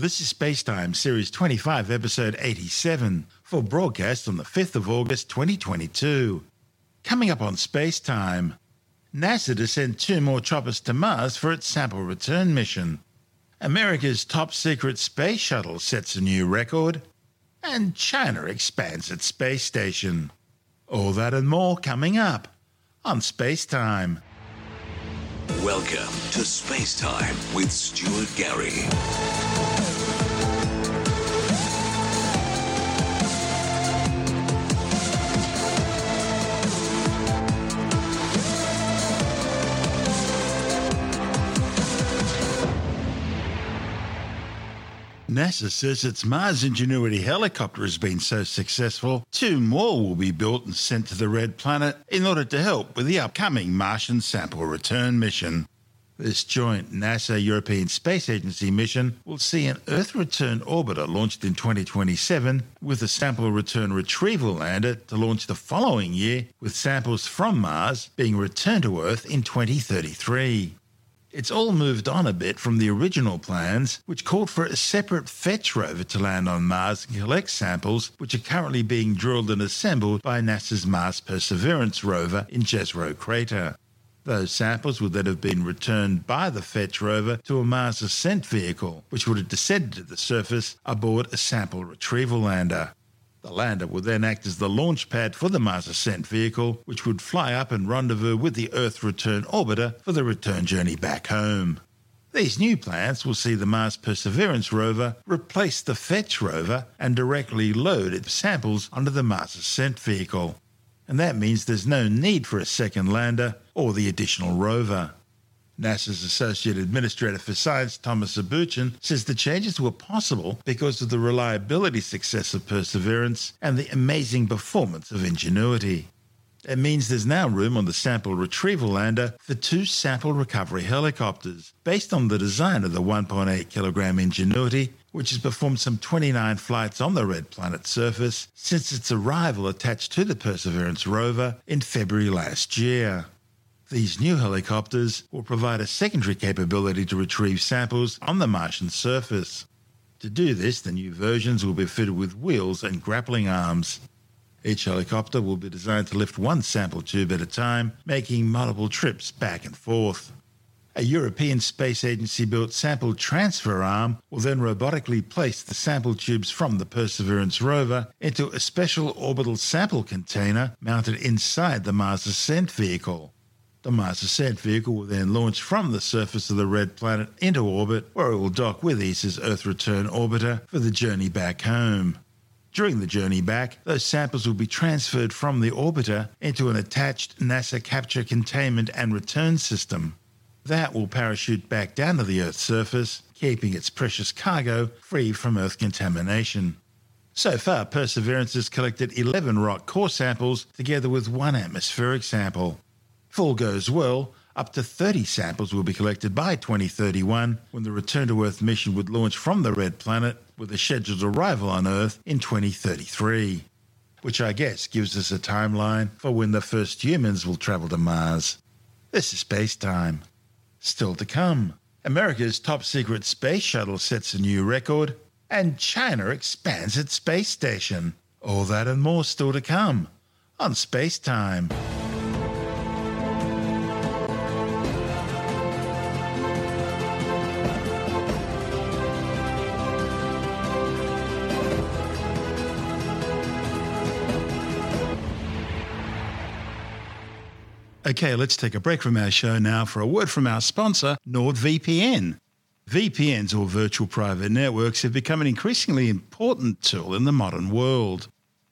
This is Spacetime, Series 25, Episode 87, for broadcast on the 5th of August 2022. Coming up on Spacetime, NASA to send two more choppers to Mars for its sample return mission. America's top secret space shuttle sets a new record. And China expands its space station. All that and more coming up on Spacetime. Welcome to Space Time with Stuart Gary. NASA says its Mars Ingenuity helicopter has been so successful, two more will be built and sent to the Red Planet in order to help with the upcoming Martian sample return mission. This joint NASA European Space Agency mission will see an Earth return orbiter launched in 2027 with a sample return retrieval lander to launch the following year with samples from Mars being returned to Earth in 2033. It's all moved on a bit from the original plans, which called for a separate fetch rover to land on Mars and collect samples, which are currently being drilled and assembled by NASA's Mars Perseverance rover in Jezero Crater. Those samples would then have been returned by the fetch rover to a Mars ascent vehicle, which would have descended to the surface aboard a sample retrieval lander. The lander would then act as the launch pad for the Mars ascent vehicle, which would fly up and rendezvous with the Earth return orbiter for the return journey back home. These new plans will see the Mars Perseverance rover replace the Fetch rover and directly load its samples onto the Mars ascent vehicle. And that means there's no need for a second lander or the additional rover. NASA's Associate Administrator for Science, Thomas Zurbuchen, says the changes were possible because of the reliability success of Perseverance and the amazing performance of Ingenuity. It means there's now room on the sample retrieval lander for two sample recovery helicopters, based on the design of the 1.8 kilogram Ingenuity, which has performed some 29 flights on the Red Planet surface since its arrival attached to the Perseverance rover in February last year. These new helicopters will provide a secondary capability to retrieve samples on the Martian surface. To do this, the new versions will be fitted with wheels and grappling arms. Each helicopter will be designed to lift one sample tube at a time, making multiple trips back and forth. A European Space Agency built sample transfer arm will then robotically place the sample tubes from the Perseverance rover into a special orbital sample container mounted inside the Mars Ascent vehicle. The Mars Ascent vehicle will then launch from the surface of the red planet into orbit, where it will dock with ESA's Earth return orbiter for the journey back home. During the journey back, those samples will be transferred from the orbiter into an attached NASA capture containment and return system. That will parachute back down to the Earth's surface, keeping its precious cargo free from Earth contamination. So far, Perseverance has collected 11 rock core samples together with one atmospheric sample. If all goes well, up to 30 samples will be collected by 2031 when the Return to Earth mission would launch from the Red Planet with a scheduled arrival on Earth in 2033. Which I guess gives us a timeline for when the first humans will travel to Mars. This is space time. Still to come, America's top secret space shuttle sets a new record, and China expands its space station. All that and more still to come on Space Time. Okay, let's take a break from our show now for a word from our sponsor, NordVPN. VPNs, or virtual private networks, have become an increasingly important tool in the modern world.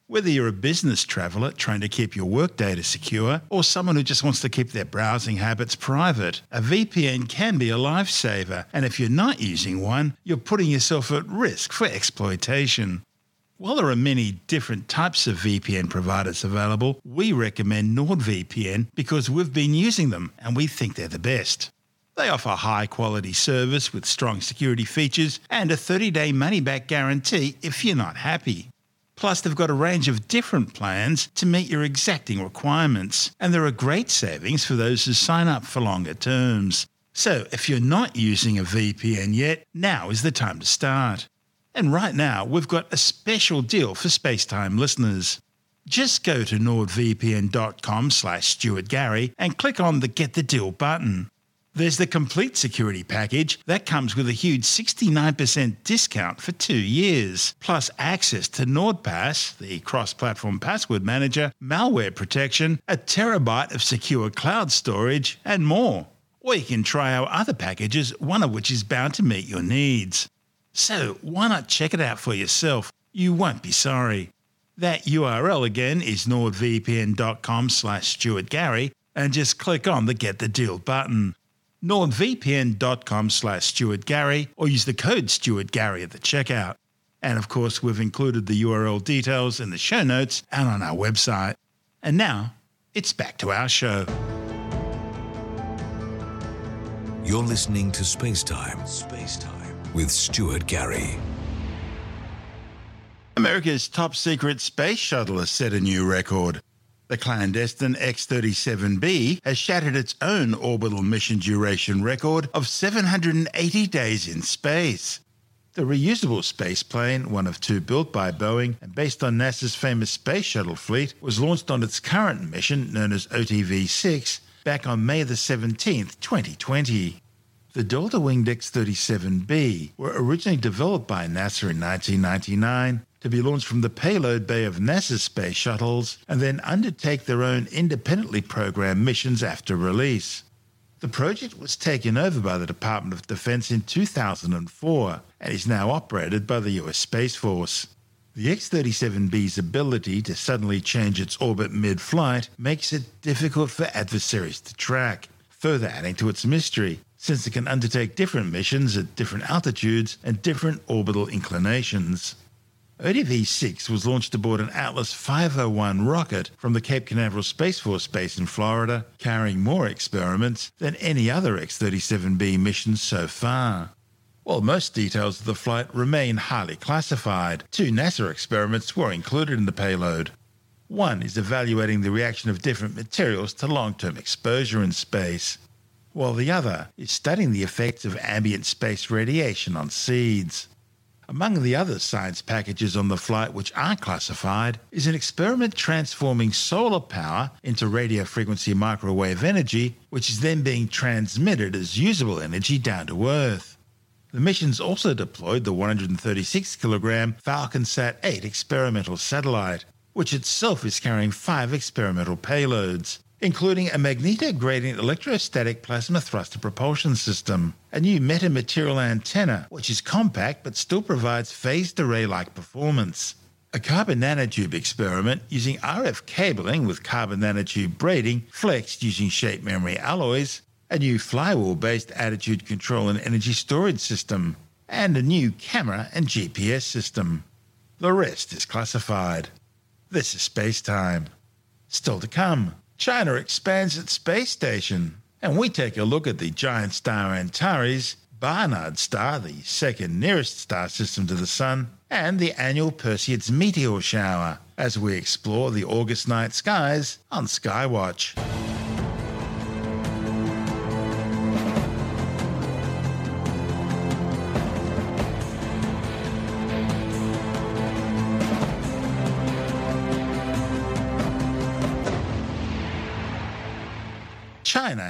Whether you're a business traveler trying to keep your work data secure, or someone who just wants to keep their browsing habits private, a VPN can be a lifesaver. And if you're not using one, you're putting yourself at risk for exploitation. While there are many different types of VPN providers available, we recommend NordVPN because we've been using them and we think they're the best. They offer high quality service with strong security features and a 30 day money back guarantee if you're not happy. Plus, they've got a range of different plans to meet your exacting requirements, and there are great savings for those who sign up for longer terms. So if you're not using a VPN yet, now is the time to start. And right now, we've got a special deal for Spacetime listeners. Just go to nordvpn.com slash stuartgary and click on the Get the Deal button. There's the complete security package that comes with a huge 69% discount for two years, plus access to NordPass, the cross platform password manager, malware protection, a terabyte of secure cloud storage, and more. Or you can try our other packages, one of which is bound to meet your needs. So why not check it out for yourself? You won't be sorry. That URL again is nordvpn.com slash stuartgary and just click on the Get the Deal button. nordvpn.com slash stuartgary or use the code stuartgary at the checkout. And of course, we've included the URL details in the show notes and on our website. And now, it's back to our show. You're listening to Space Time. Space with Stuart Gary. America's top secret space shuttle has set a new record. The clandestine X 37B has shattered its own orbital mission duration record of 780 days in space. The reusable spaceplane, one of two built by Boeing and based on NASA's famous space shuttle fleet, was launched on its current mission, known as OTV 6, back on May the 17th, 2020. The Delta Winged X 37B were originally developed by NASA in 1999 to be launched from the payload bay of NASA's space shuttles and then undertake their own independently programmed missions after release. The project was taken over by the Department of Defense in 2004 and is now operated by the US Space Force. The X 37B's ability to suddenly change its orbit mid flight makes it difficult for adversaries to track, further adding to its mystery, since it can undertake different missions at different altitudes and different orbital inclinations. OTV 6 was launched aboard an Atlas 501 rocket from the Cape Canaveral Space Force Base in Florida, carrying more experiments than any other X 37B mission so far. While most details of the flight remain highly classified, two NASA experiments were included in the payload. One is evaluating the reaction of different materials to long term exposure in space, while the other is studying the effects of ambient space radiation on seeds. Among the other science packages on the flight which are classified is an experiment transforming solar power into radio frequency microwave energy, which is then being transmitted as usable energy down to Earth. The missions also deployed the 136 kilogram FalconSat 8 experimental satellite, which itself is carrying five experimental payloads, including a magneto-gradient electrostatic plasma thruster propulsion system, a new metamaterial antenna, which is compact but still provides phased array like performance, a carbon nanotube experiment using RF cabling with carbon nanotube braiding flexed using shape memory alloys, a new flywheel based attitude control and energy storage system, and a new camera and GPS system. The rest is classified. This is space time. Still to come, China expands its space station, and we take a look at the giant star Antares, Barnard star, the second nearest star system to the Sun, and the annual Perseids meteor shower as we explore the August night skies on Skywatch.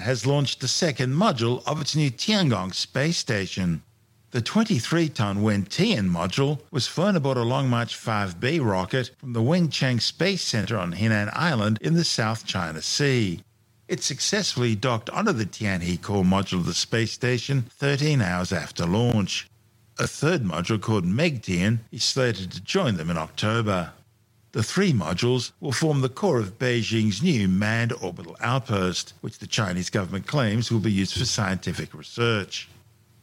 Has launched the second module of its new Tiangong space station. The 23 ton Wentian module was flown aboard a Long March 5B rocket from the Wenchang Space Center on Hainan Island in the South China Sea. It successfully docked onto the Tianhe core module of the space station 13 hours after launch. A third module called Mengtian is slated to join them in October. The three modules will form the core of Beijing's new manned orbital outpost, which the Chinese government claims will be used for scientific research.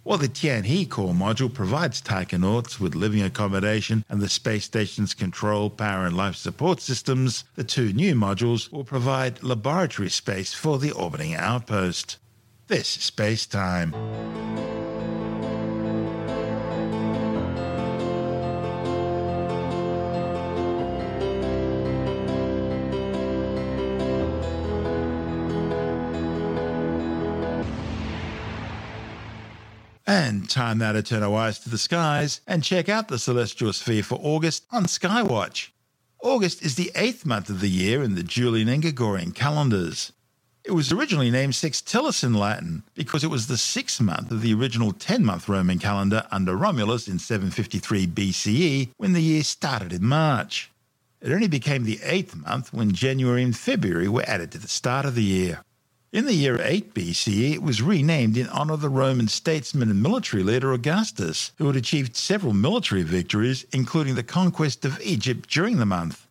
While the Tianhe core module provides taikonauts with living accommodation and the space station's control, power, and life support systems, the two new modules will provide laboratory space for the orbiting outpost. This is space time. And time now to turn our eyes to the skies and check out the celestial sphere for August on Skywatch. August is the eighth month of the year in the Julian and Gregorian calendars. It was originally named Sextilis in Latin because it was the sixth month of the original 10 month Roman calendar under Romulus in 753 BCE when the year started in March. It only became the eighth month when January and February were added to the start of the year. In the year 8 BCE, it was renamed in honor of the Roman statesman and military leader Augustus, who had achieved several military victories, including the conquest of Egypt during the month.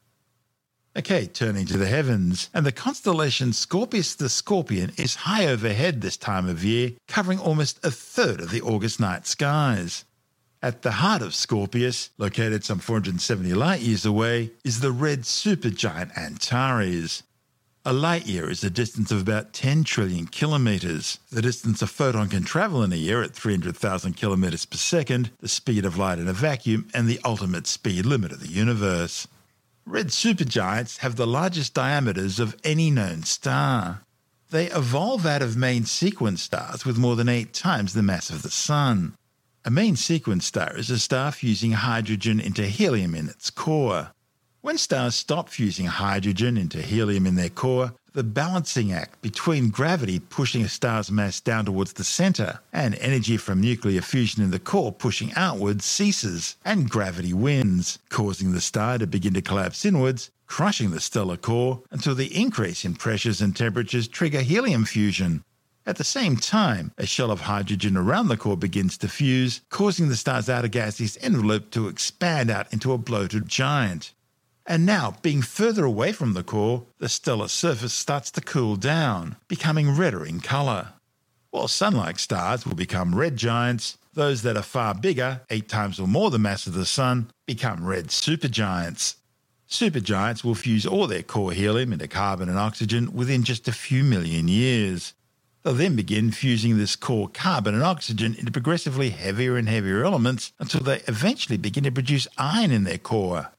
Okay, turning to the heavens, and the constellation Scorpius the Scorpion is high overhead this time of year, covering almost a third of the August night skies. At the heart of Scorpius, located some 470 light years away, is the red supergiant Antares. A light year is a distance of about 10 trillion kilometres, the distance a photon can travel in a year at 300,000 kilometres per second, the speed of light in a vacuum, and the ultimate speed limit of the universe. Red supergiants have the largest diameters of any known star. They evolve out of main sequence stars with more than eight times the mass of the Sun. A main sequence star is a star fusing hydrogen into helium in its core. When stars stop fusing hydrogen into helium in their core, the balancing act between gravity pushing a star's mass down towards the center and energy from nuclear fusion in the core pushing outwards ceases, and gravity wins, causing the star to begin to collapse inwards, crushing the stellar core until the increase in pressures and temperatures trigger helium fusion. At the same time, a shell of hydrogen around the core begins to fuse, causing the star's outer gaseous envelope to expand out into a bloated giant. And now, being further away from the core, the stellar surface starts to cool down, becoming redder in colour. While sun like stars will become red giants, those that are far bigger, eight times or more the mass of the Sun, become red supergiants. Supergiants will fuse all their core helium into carbon and oxygen within just a few million years. They'll then begin fusing this core carbon and oxygen into progressively heavier and heavier elements until they eventually begin to produce iron in their core.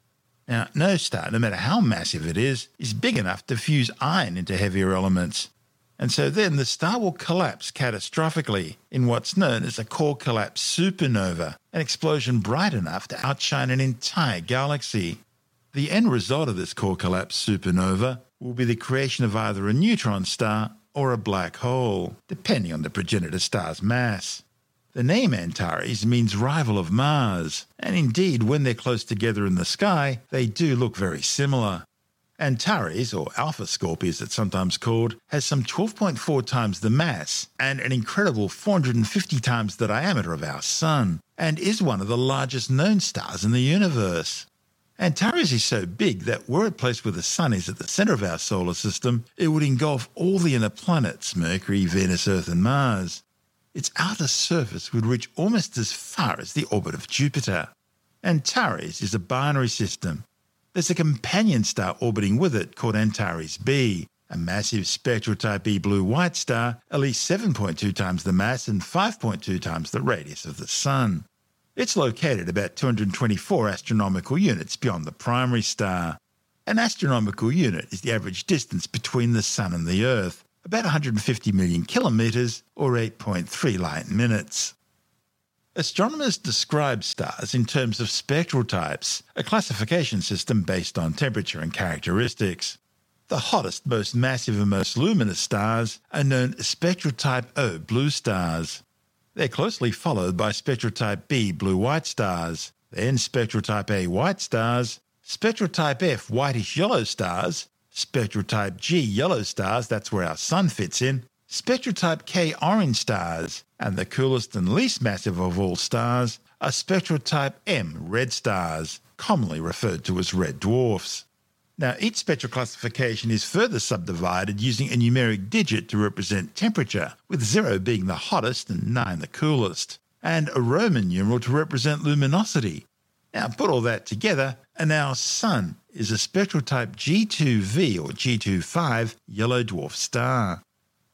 Now, no star, no matter how massive it is, is big enough to fuse iron into heavier elements. And so then the star will collapse catastrophically in what's known as a core collapse supernova, an explosion bright enough to outshine an entire galaxy. The end result of this core collapse supernova will be the creation of either a neutron star or a black hole, depending on the progenitor star's mass. The name Antares means rival of Mars, and indeed, when they're close together in the sky, they do look very similar. Antares, or Alpha Scorpii as it's sometimes called, has some 12.4 times the mass and an incredible 450 times the diameter of our Sun, and is one of the largest known stars in the universe. Antares is so big that were it placed where the Sun is at the centre of our solar system, it would engulf all the inner planets Mercury, Venus, Earth, and Mars its outer surface would reach almost as far as the orbit of Jupiter. Antares is a binary system. There's a companion star orbiting with it called Antares b, a massive spectral type B blue white star, at least 7.2 times the mass and 5.2 times the radius of the Sun. It's located about 224 astronomical units beyond the primary star. An astronomical unit is the average distance between the Sun and the Earth, about 150 million kilometres or 8.3 light minutes. Astronomers describe stars in terms of spectral types, a classification system based on temperature and characteristics. The hottest, most massive, and most luminous stars are known as spectral type O blue stars. They're closely followed by spectral type B blue white stars, then spectral type A white stars, spectral type F whitish yellow stars, Spectral type G yellow stars, that's where our Sun fits in. Spectral type K orange stars. And the coolest and least massive of all stars are spectral type M red stars, commonly referred to as red dwarfs. Now, each spectral classification is further subdivided using a numeric digit to represent temperature, with 0 being the hottest and 9 the coolest, and a Roman numeral to represent luminosity. Now, put all that together, and our Sun is a spectral type G2V or G25 yellow dwarf star.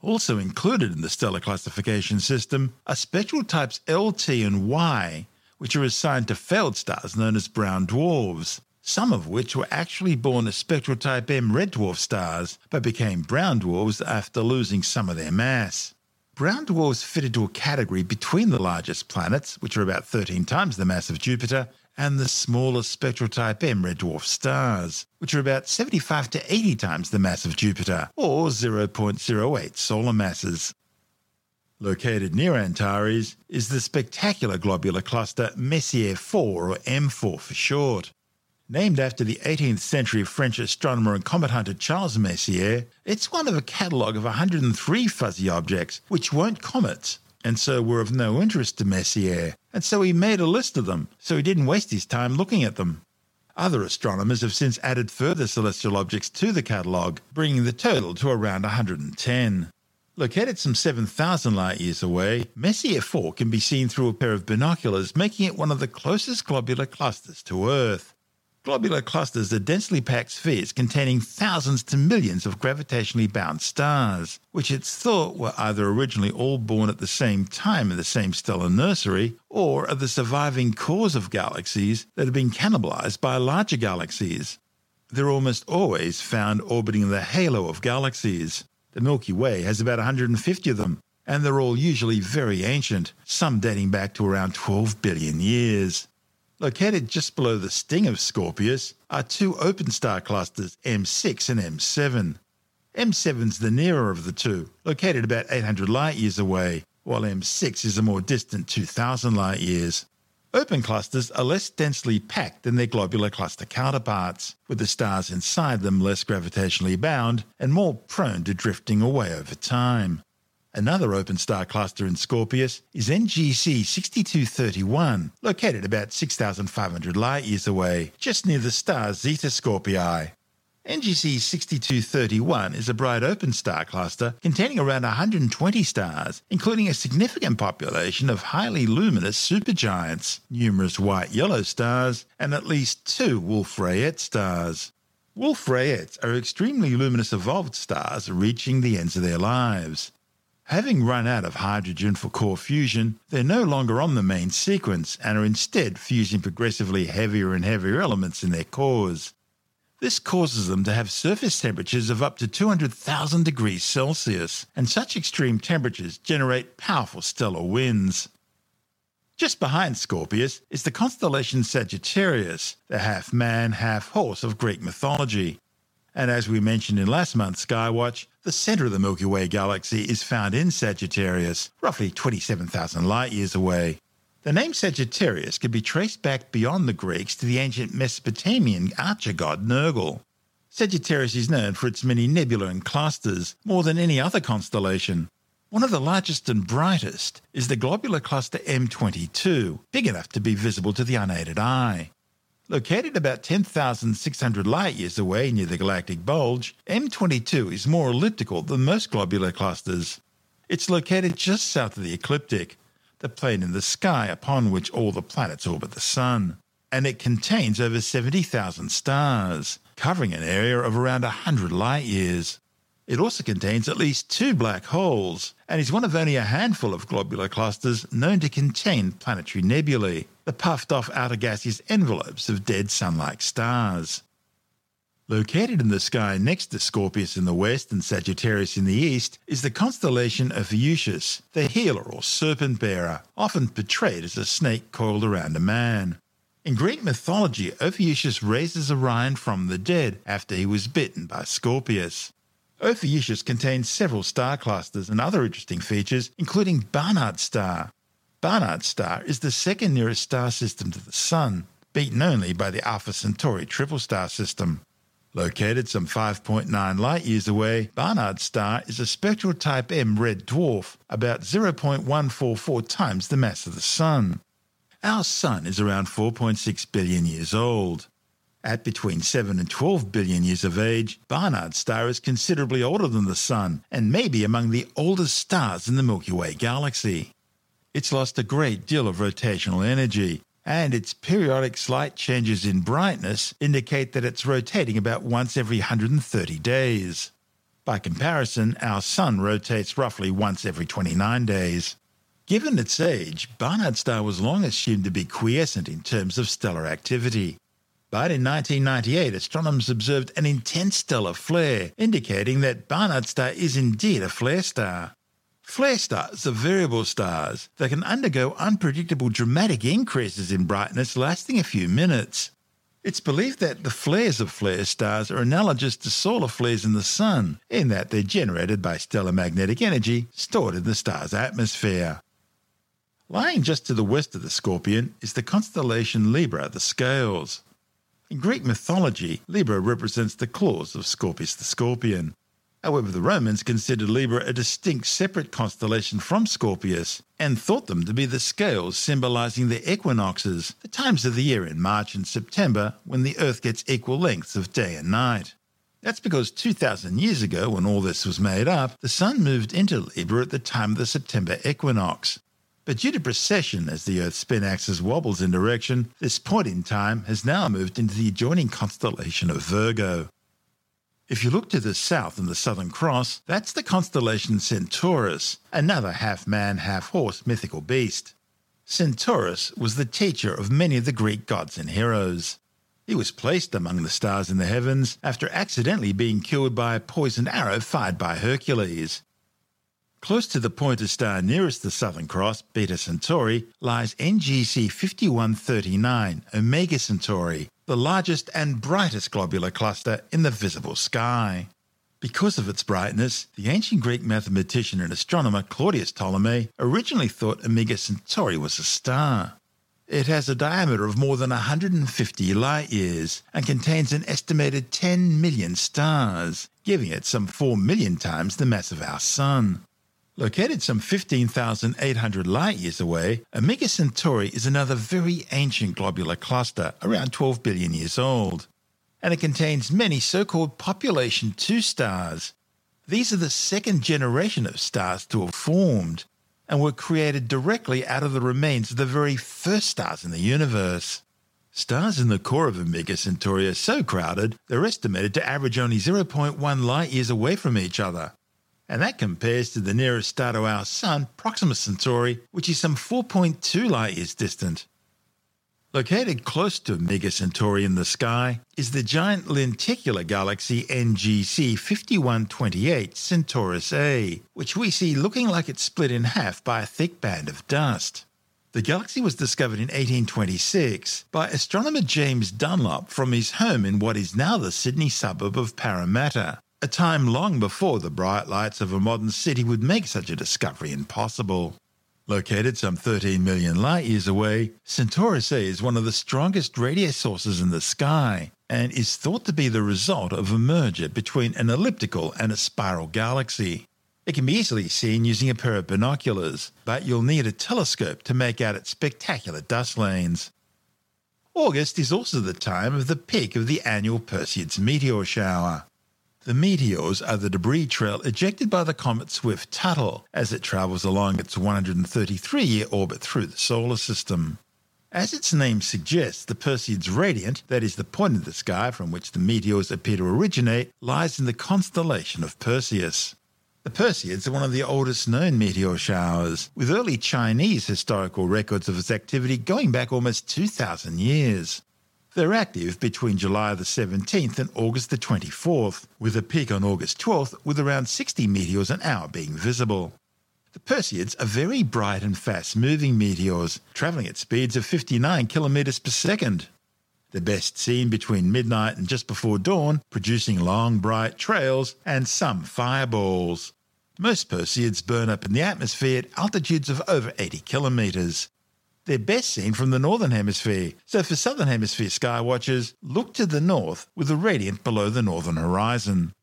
Also included in the stellar classification system are spectral types LT and Y, which are assigned to failed stars known as brown dwarfs, some of which were actually born as spectral type M red dwarf stars but became brown dwarfs after losing some of their mass. brown dwarfs fit into a category between the largest planets, which are about 13 times the mass of Jupiter, and the smallest spectral type M red dwarf stars, which are about 75 to 80 times the mass of Jupiter, or 0.08 solar masses. Located near Antares is the spectacular globular cluster Messier 4, or M4 for short. Named after the 18th century French astronomer and comet hunter Charles Messier, it's one of a catalogue of 103 fuzzy objects which weren't comets and so were of no interest to Messier, and so he made a list of them, so he didn't waste his time looking at them. Other astronomers have since added further celestial objects to the catalogue, bringing the total to around 110. Located some 7,000 light years away, Messier 4 can be seen through a pair of binoculars, making it one of the closest globular clusters to Earth. Globular clusters are densely packed spheres containing thousands to millions of gravitationally bound stars, which it's thought were either originally all born at the same time in the same stellar nursery, or are the surviving cores of galaxies that have been cannibalized by larger galaxies. They're almost always found orbiting the halo of galaxies. The Milky Way has about 150 of them, and they're all usually very ancient, some dating back to around 12 billion years. Located just below the sting of Scorpius are two open star clusters, M6 and M7. M7's the nearer of the two, located about 800 light years away, while M6 is a more distant 2000 light years. Open clusters are less densely packed than their globular cluster counterparts, with the stars inside them less gravitationally bound and more prone to drifting away over time. Another open star cluster in Scorpius is NGC 6231, located about 6,500 light years away, just near the star Zeta Scorpii. NGC 6231 is a bright open star cluster containing around 120 stars, including a significant population of highly luminous supergiants, numerous white yellow stars, and at least two Wolf Rayet stars. Wolf Rayets are extremely luminous evolved stars reaching the ends of their lives. Having run out of hydrogen for core fusion, they're no longer on the main sequence and are instead fusing progressively heavier and heavier elements in their cores. This causes them to have surface temperatures of up to 200,000 degrees Celsius, and such extreme temperatures generate powerful stellar winds. Just behind Scorpius is the constellation Sagittarius, the half man, half horse of Greek mythology. And as we mentioned in last month's Skywatch, the center of the Milky Way galaxy is found in Sagittarius, roughly 27,000 light years away. The name Sagittarius can be traced back beyond the Greeks to the ancient Mesopotamian archer god Nergal. Sagittarius is known for its many nebulae and clusters, more than any other constellation. One of the largest and brightest is the globular cluster M22, big enough to be visible to the unaided eye. Located about 10,600 light years away near the galactic bulge, M22 is more elliptical than most globular clusters. It's located just south of the ecliptic, the plane in the sky upon which all the planets orbit the Sun, and it contains over 70,000 stars, covering an area of around 100 light years. It also contains at least two black holes and is one of only a handful of globular clusters known to contain planetary nebulae, the puffed off outer gaseous envelopes of dead sun like stars. Located in the sky next to Scorpius in the west and Sagittarius in the east is the constellation of Ophiuchus, the healer or serpent bearer, often portrayed as a snake coiled around a man. In Greek mythology, Ophiuchus raises Orion from the dead after he was bitten by Scorpius. Ophiuchus contains several star clusters and other interesting features, including Barnard's star. Barnard's star is the second nearest star system to the Sun, beaten only by the Alpha Centauri triple star system. Located some 5.9 light years away, Barnard's star is a spectral type M red dwarf, about 0.144 times the mass of the Sun. Our Sun is around 4.6 billion years old. At between 7 and 12 billion years of age, Barnard's star is considerably older than the Sun and may be among the oldest stars in the Milky Way galaxy. It's lost a great deal of rotational energy, and its periodic slight changes in brightness indicate that it's rotating about once every 130 days. By comparison, our Sun rotates roughly once every 29 days. Given its age, Barnard's star was long assumed to be quiescent in terms of stellar activity. But in 1998, astronomers observed an intense stellar flare, indicating that Barnard's star is indeed a flare star. Flare stars are variable stars that can undergo unpredictable dramatic increases in brightness lasting a few minutes. It's believed that the flares of flare stars are analogous to solar flares in the Sun, in that they're generated by stellar magnetic energy stored in the star's atmosphere. Lying just to the west of the Scorpion is the constellation Libra, the Scales. In Greek mythology, Libra represents the claws of Scorpius the Scorpion. However, the Romans considered Libra a distinct separate constellation from Scorpius and thought them to be the scales symbolizing the equinoxes, the times of the year in March and September when the Earth gets equal lengths of day and night. That's because 2,000 years ago, when all this was made up, the Sun moved into Libra at the time of the September equinox. But due to precession, as the Earth's spin axis wobbles in direction, this point in time has now moved into the adjoining constellation of Virgo. If you look to the south in the Southern Cross, that's the constellation Centaurus, another half man, half horse mythical beast. Centaurus was the teacher of many of the Greek gods and heroes. He was placed among the stars in the heavens after accidentally being killed by a poisoned arrow fired by Hercules. Close to the pointer star nearest the Southern Cross, Beta Centauri, lies NGC 5139, Omega Centauri, the largest and brightest globular cluster in the visible sky. Because of its brightness, the ancient Greek mathematician and astronomer Claudius Ptolemy originally thought Omega Centauri was a star. It has a diameter of more than 150 light years and contains an estimated 10 million stars, giving it some 4 million times the mass of our Sun. Located some 15,800 light years away, Omega Centauri is another very ancient globular cluster, around 12 billion years old. And it contains many so called population 2 stars. These are the second generation of stars to have formed, and were created directly out of the remains of the very first stars in the universe. Stars in the core of Omega Centauri are so crowded, they're estimated to average only 0.1 light years away from each other and that compares to the nearest star to our Sun, Proxima Centauri, which is some 4.2 light years distant. Located close to Omega Centauri in the sky is the giant lenticular galaxy NGC 5128 Centaurus A, which we see looking like it's split in half by a thick band of dust. The galaxy was discovered in 1826 by astronomer James Dunlop from his home in what is now the Sydney suburb of Parramatta, a time long before the bright lights of a modern city would make such a discovery impossible. Located some 13 million light years away, Centaurus A is one of the strongest radio sources in the sky and is thought to be the result of a merger between an elliptical and a spiral galaxy. It can be easily seen using a pair of binoculars, but you'll need a telescope to make out its spectacular dust lanes. August is also the time of the peak of the annual Perseids meteor shower. The meteors are the debris trail ejected by the comet Swift-Tuttle as it travels along its 133 year orbit through the solar system. As its name suggests, the Perseids radiant, that is, the point in the sky from which the meteors appear to originate, lies in the constellation of Perseus. The Perseids are one of the oldest known meteor showers, with early Chinese historical records of its activity going back almost 2,000 years. They're active between July the 17th and August the 24th, with a peak on August 12th with around 60 meteors an hour being visible. The Perseids are very bright and fast moving meteors, travelling at speeds of 59 kilometres per second. They're best seen between midnight and just before dawn, producing long bright trails and some fireballs. Most Perseids burn up in the atmosphere at altitudes of over 80 kilometres. They're best seen from the northern hemisphere, so for southern hemisphere sky watchers, look to the north with the radiant below the northern horizon.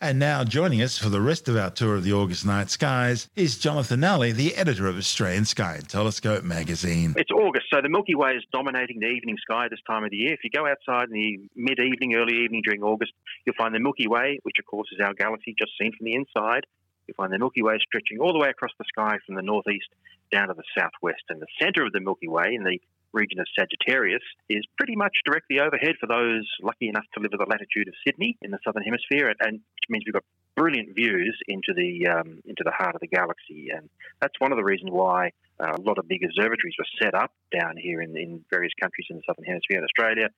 And now joining us for the rest of our tour of the August night skies is Jonathan Nally, the editor of Australian Sky and Telescope magazine. It's August, so the Milky Way is dominating the evening sky this time of the year. If you go outside in the mid evening, early evening during August, you'll find the Milky Way, which of course is our galaxy just seen from the inside. You'll find the Milky Way stretching all the way across the sky from the northeast down to the southwest. And the center of the Milky Way in the region of Sagittarius is pretty much directly overhead for those lucky enough to live at the latitude of Sydney in the southern hemisphere, and, which means we've got brilliant views into the um, into the heart of the galaxy. And that's one of the reasons why uh, a lot of big observatories were set up down here in, in various countries in the southern hemisphere, in Australia,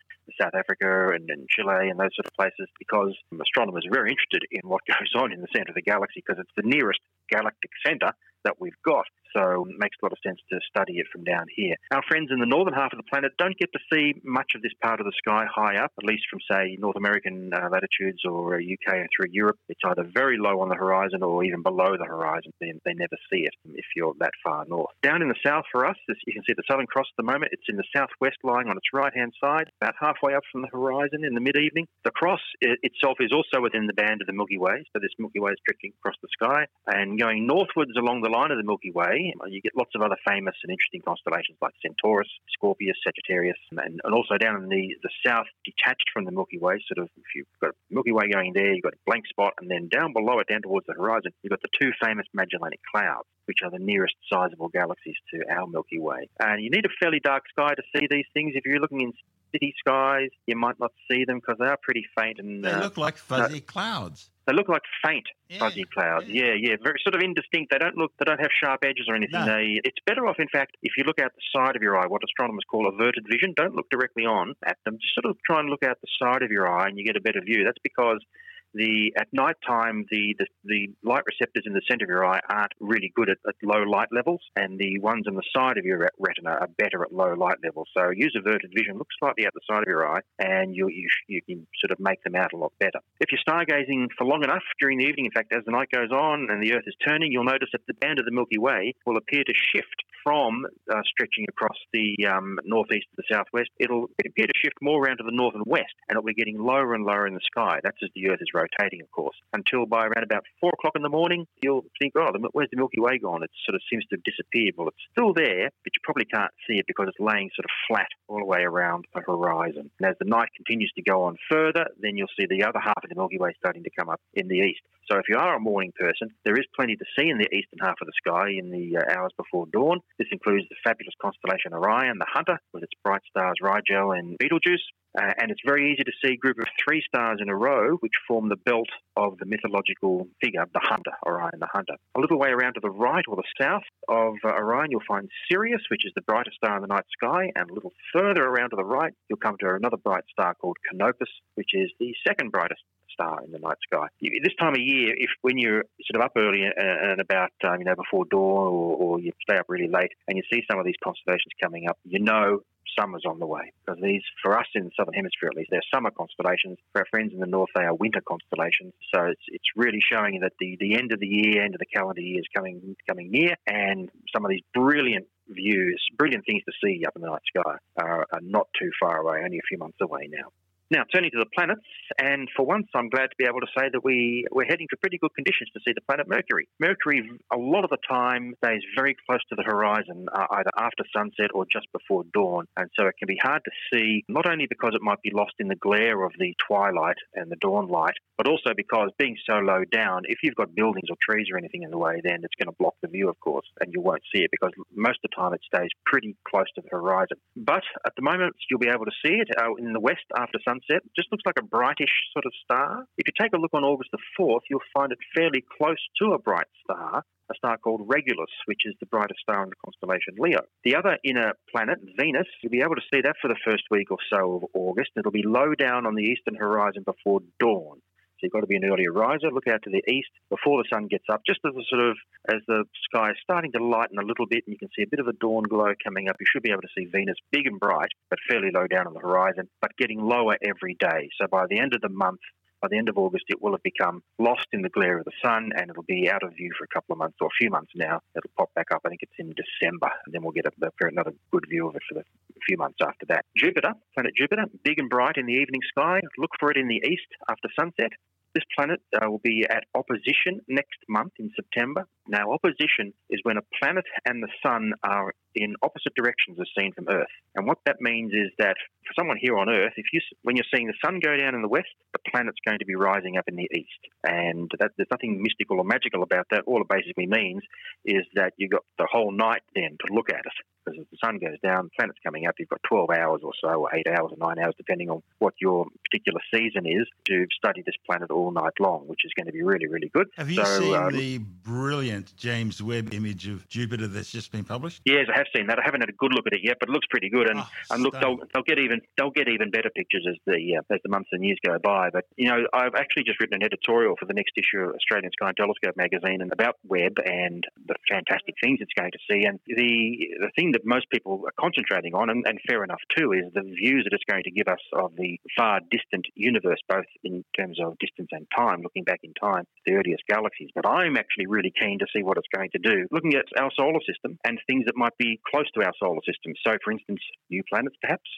South Africa, and, and Chile, and those sort of places, because astronomers are very interested in what goes on in the centre of the galaxy, because it's the nearest galactic centre that we've got. So it makes a lot of sense to study it from down here. Our friends in the northern half of the planet don't get to see much of this part of the sky high up, at least from, say, North American uh, latitudes or UK uh, through Europe. It's either very low on the horizon or even below the horizon. They, they never see it if you're that far north. Down in the south for us, you can see the Southern Cross at the moment. It's in the southwest, lying on its right hand side, about halfway up from the horizon in the mid evening. The cross itself is also within the band of the Milky Way, so this Milky Way is drifting across the sky. And going northwards along the line of the Milky Way, you get lots of other famous and interesting constellations like Centaurus, Scorpius, Sagittarius, and, and also down in the, the south, detached from the Milky Way, sort of if you've got a Milky Way going there, you've got a blank spot, and then down below it, down towards the horizon, you've got the two famous Magellanic Clouds, which are the nearest sizable galaxies to our Milky Way. And you need a fairly dark sky to see these things. If you're looking in city skies, you might not see them because they are pretty faint and they uh, look like fuzzy clouds. They look like faint yeah, fuzzy clouds. Yeah. yeah. yeah, very sort of indistinct. They don't look. They don't have sharp edges or anything. No. They. It's better off, in fact, if you look out the side of your eye, what astronomers call averted vision. Don't look directly on at them. Just sort of try and look out the side of your eye, and you get a better view. That's because the at night time the, the, the light receptors in the center of your eye aren't really good at, at, low light levels, and the ones on the side of your retina are better at low light levels. So use averted vision, look slightly out the side of your eye, and you, you you can sort of make them out a lot better. If you're stargazing for long enough during the evening, in fact, as the night goes on and the Earth is turning, you'll notice that the band of the Milky Way will appear to shift from uh, stretching across the um, northeast to the southwest. It'll appear to shift more around to the north and west, and it'll be getting lower and lower in the sky. That's as the Earth is rotating, of course, until by around about four o'clock in the morning, you'll think, oh, where's the Milky Way gone? It sort of seems to have disappeared. Well, it's still there, but you probably can't see it because it's laying sort of flat all the way around the horizon. And as the night continues to go on further, then you'll see the other half of the Milky Way starting to come up in the east. So if you are a morning person, there is plenty to see in the eastern half of the sky in the uh, hours before dawn. This includes the fabulous constellation Orion, the Hunter, with its bright stars Rigel and Betelgeuse. Uh, and it's very easy to see a group of three stars in a row, which form the belt of the mythological figure, the Hunter, Orion the Hunter. A little way around to the right or the south of uh, Orion, you'll find Sirius, which is the brightest star in the night sky. And a little further around to the right, you'll come to another bright star called Canopus, which is the second brightest star in the night sky. This time of year, if when you're sort of up early and about um, you know before dawn, or, or you stay up really late, and you see some of these constellations coming up, you know summer's on the way because these, for us in the southern hemisphere at least, they're summer constellations. For our friends in the north, they are winter constellations. So it's, it's really showing that the, the end of the year, end of the calendar year is coming coming near, and some of these brilliant views, brilliant things to see up in the night sky are, are not too far away, only a few months away now. Now, turning to the planets, and for once, I'm glad to be able to say that we, we're heading to pretty good conditions to see the planet Mercury. Mercury, a lot of the time, stays very close to the horizon, uh, either after sunset or just before dawn. And so it can be hard to see, not only because it might be lost in the glare of the twilight and the dawn light, but also because being so low down, if you've got buildings or trees or anything in the way, then it's going to block the view, of course, and you won't see it because most of the time it stays pretty close to the horizon. But at the moment, you'll be able to see it uh, in the west after sunset sunset. It just looks like a brightish sort of star. If you take a look on August the 4th, you'll find it fairly close to a bright star, a star called Regulus, which is the brightest star in the constellation Leo. The other inner planet, Venus, you'll be able to see that for the first week or so of August. It'll be low down on the eastern horizon before dawn. So you've got to be an earlier riser. Look out to the east before the sun gets up, just as the sort of as the sky is starting to lighten a little bit, and you can see a bit of a dawn glow coming up. You should be able to see Venus big and bright, but fairly low down on the horizon, but getting lower every day. So by the end of the month, by the end of August, it will have become lost in the glare of the sun and it'll be out of view for a couple of months or a few months now. It'll pop back up. I think it's in December, and then we'll get a, another good view of it for the few months after that. Jupiter, planet Jupiter, big and bright in the evening sky. Look for it in the east after sunset. This planet uh, will be at opposition next month in September. Now, opposition is when a planet and the sun are in opposite directions as seen from Earth. And what that means is that for someone here on Earth, if you when you're seeing the sun go down in the west, the planet's going to be rising up in the east. And that, there's nothing mystical or magical about that. All it basically means is that you've got the whole night then to look at it. Because as the sun goes down, the planet's coming up, you've got 12 hours or so, or 8 hours or 9 hours, depending on what your particular season is, to study this planet all night long, which is going to be really, really good. Have you So, seen um, the brilliant James Webb image of Jupiter that's just been published? Yes, I have seen that. I haven't had a good look at it yet, but it looks pretty good. And, Oh, and look, they'll, they'll get even they'll get even better pictures as the uh, as the months and years go by. But you know, I've actually just written an editorial for the next issue of Australian Sky and Telescope magazine and about Webb and the fantastic things it's going to see. And the the thing that most people are concentrating on, and, and fair enough too, is the views that it's going to give us of the far distant universe, both in terms of distance and time, looking back in time, the earliest galaxies. But I'm actually really keen to see what it's going to do, looking at our solar system and things that might be close to our solar system. So, for instance, new planets, perhaps,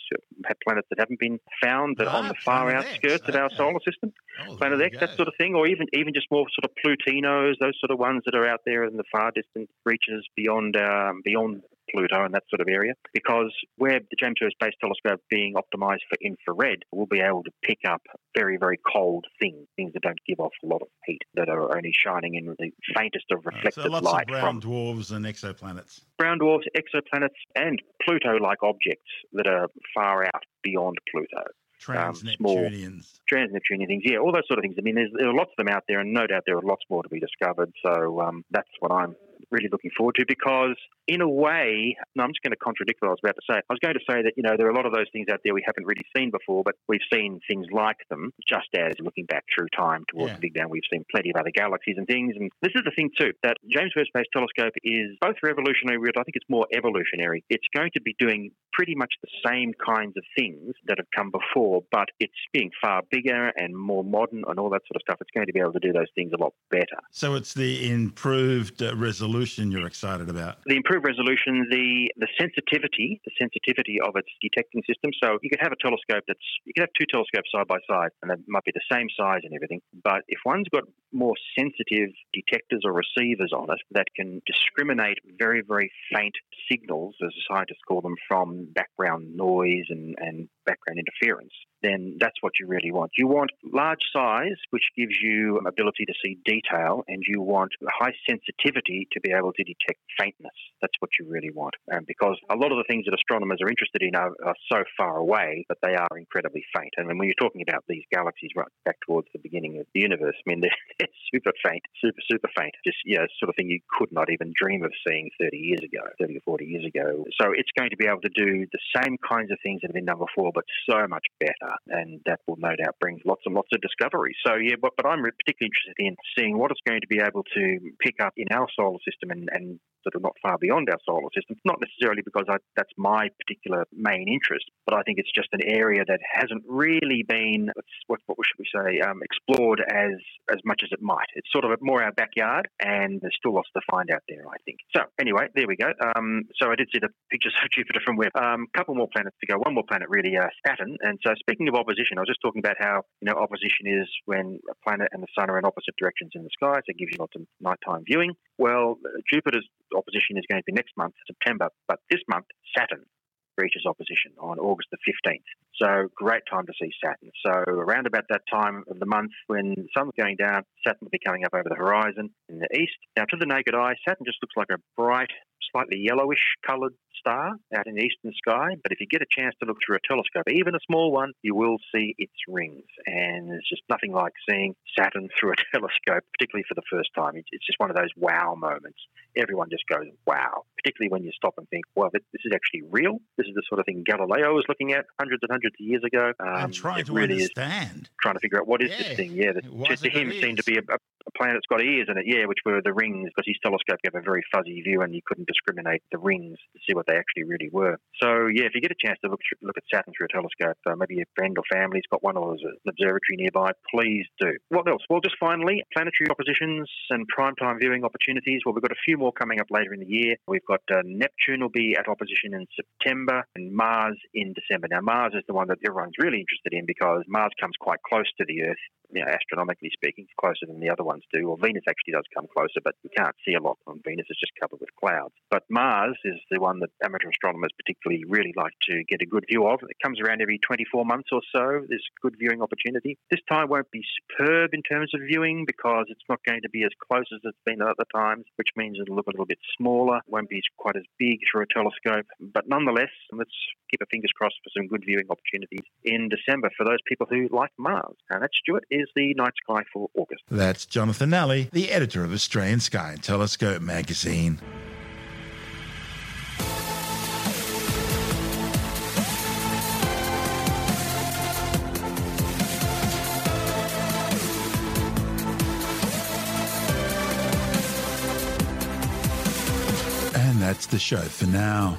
planets that haven't been found that are on Ah, the far Planet X, outskirts of our okay. solar system. Oh, Planet X, you that sort of thing, or even even just more sort of Plutinos, those sort of ones that are out there in the far distant reaches beyond um, beyond Pluto and that sort of area. Because where the James Webb Space Telescope being optimized for infrared, we'll be able to pick up very very cold things, things that don't give off a lot of heat, that are only shining in the faintest of Right, reflected so lots light of brown from dwarfs and exoplanets. brown dwarfs, exoplanets, and Pluto-like objects that are far out beyond Pluto. Trans Um, Neptunians. Trans-Neptunian things, yeah, all those sort of things. I mean, there's, there are lots of them out there, and no doubt there are lots more to be discovered. So um, that's what I'm really looking forward to because, in a way, no, I'm just going to contradict what I was about to say. I was going to say that, you know, there are a lot of those things out there we haven't really seen before, but we've seen things like them, just as looking back through time towards Yeah. the Big Bang, we've seen plenty of other galaxies and things. And this is the thing, too, that James Webb Space Telescope is both revolutionary, but I think it's more evolutionary. It's going to be doing pretty much the same kinds of things that have come before, but it's being far bigger and more modern and all that sort of stuff. It's going to be able to do those things a lot better. So it's the improved uh, resolution you're excited about. the improved resolution, the the sensitivity, the sensitivity of its detecting system. So you could have a telescope that's you could have two telescopes side by side, and they might be the same size and everything. But if one's got more sensitive detectors or receivers on it that can discriminate very very faint signals, as scientists call them, from background noise and, and background interference, then that's what you really want. You want large size, which gives you ability to see detail, and you want high sensitivity to be able to detect faintness. That's what you really want. Because a lot of the things that astronomers are interested in are, are so far away that they are incredibly faint. And when you're talking about these galaxies right back towards the beginning of the universe, I mean, they're, super faint, super, super faint. Just, yeah, sort of thing you could not even dream of seeing 30 years ago, 30 or 40 years ago. So it's going to be able to do the same kinds of things that have been done before, but so much better. And that will no doubt bring lots and lots of discoveries. So, yeah, but, but I'm particularly interested in seeing what it's going to be able to pick up in our solar system and, and that are not far beyond our solar system. Not necessarily because I, that's my particular main interest, but I think it's just an area that hasn't really been what, what should we say um, explored as as much as it might. It's sort of more our backyard, and there's still lots to find out there. I think. So anyway, there we go. Um, so I did see the pictures of Jupiter from Webb. A um, couple more planets to go. One more planet, really, uh, Saturn. And so speaking of opposition, I was just talking about how you know opposition is when a planet and the sun are in opposite directions in the sky. So it gives you lots of nighttime viewing. Well, Jupiter's opposition is going to be next month, September, but this month, Saturn reaches opposition on August the 15th. So great time to see Saturn. So around about that time of the month when the sun's going down, Saturn will be coming up over the horizon in the east. Now to the naked eye, Saturn just looks like a bright, slightly yellowish coloured star out in the eastern sky. But if you get a chance to look through a telescope, even a small one, you will see its rings. And there's just nothing like seeing Saturn through a telescope, particularly for the first time. It's just one of those wow moments. Everyone just goes, wow, particularly when you stop and think, well, this is actually real. This is the sort of thing Galileo was looking at hundreds and hundreds of years ago. Um, I'm trying to really is understand. trying to figure out what is Yeah. this thing. Yeah, the, to, to him it seemed to be a, a planet that's got ears in it. Yeah, which were the rings, because his telescope gave a very fuzzy view, and you couldn't discriminate the rings to see what they actually really were. So yeah, if you get a chance to look through, look at Saturn through a telescope, uh, maybe your friend or family's got one or there's an observatory nearby, please do. What else? Well, just finally, planetary oppositions and primetime viewing opportunities. Well, we've got a few more coming up later in the year. We've got uh, Neptune will be at opposition in September and Mars in December. Now, Mars is the one that everyone's really interested in because Mars comes quite close to the Earth, you know, astronomically speaking, closer than the other ones do. Well, Venus actually does come closer, but we can't see a lot on Venus. It's just covered with clouds. But Mars is the one that amateur astronomers particularly really like to get a good view of. It comes around every 24 months or so. There's good viewing opportunity. This time won't be superb in terms of viewing because it's not going to be as close as it's been at other times, which means it'll look a little bit smaller, It won't be quite as big through a telescope. But nonetheless, let's keep our fingers crossed for some good viewing opportunities in December for those people who like Mars. And that, Stuart, is the night sky for August. That's Jonathan Nally, the editor of Australian Sky and Telescope magazine. And that's the show for now.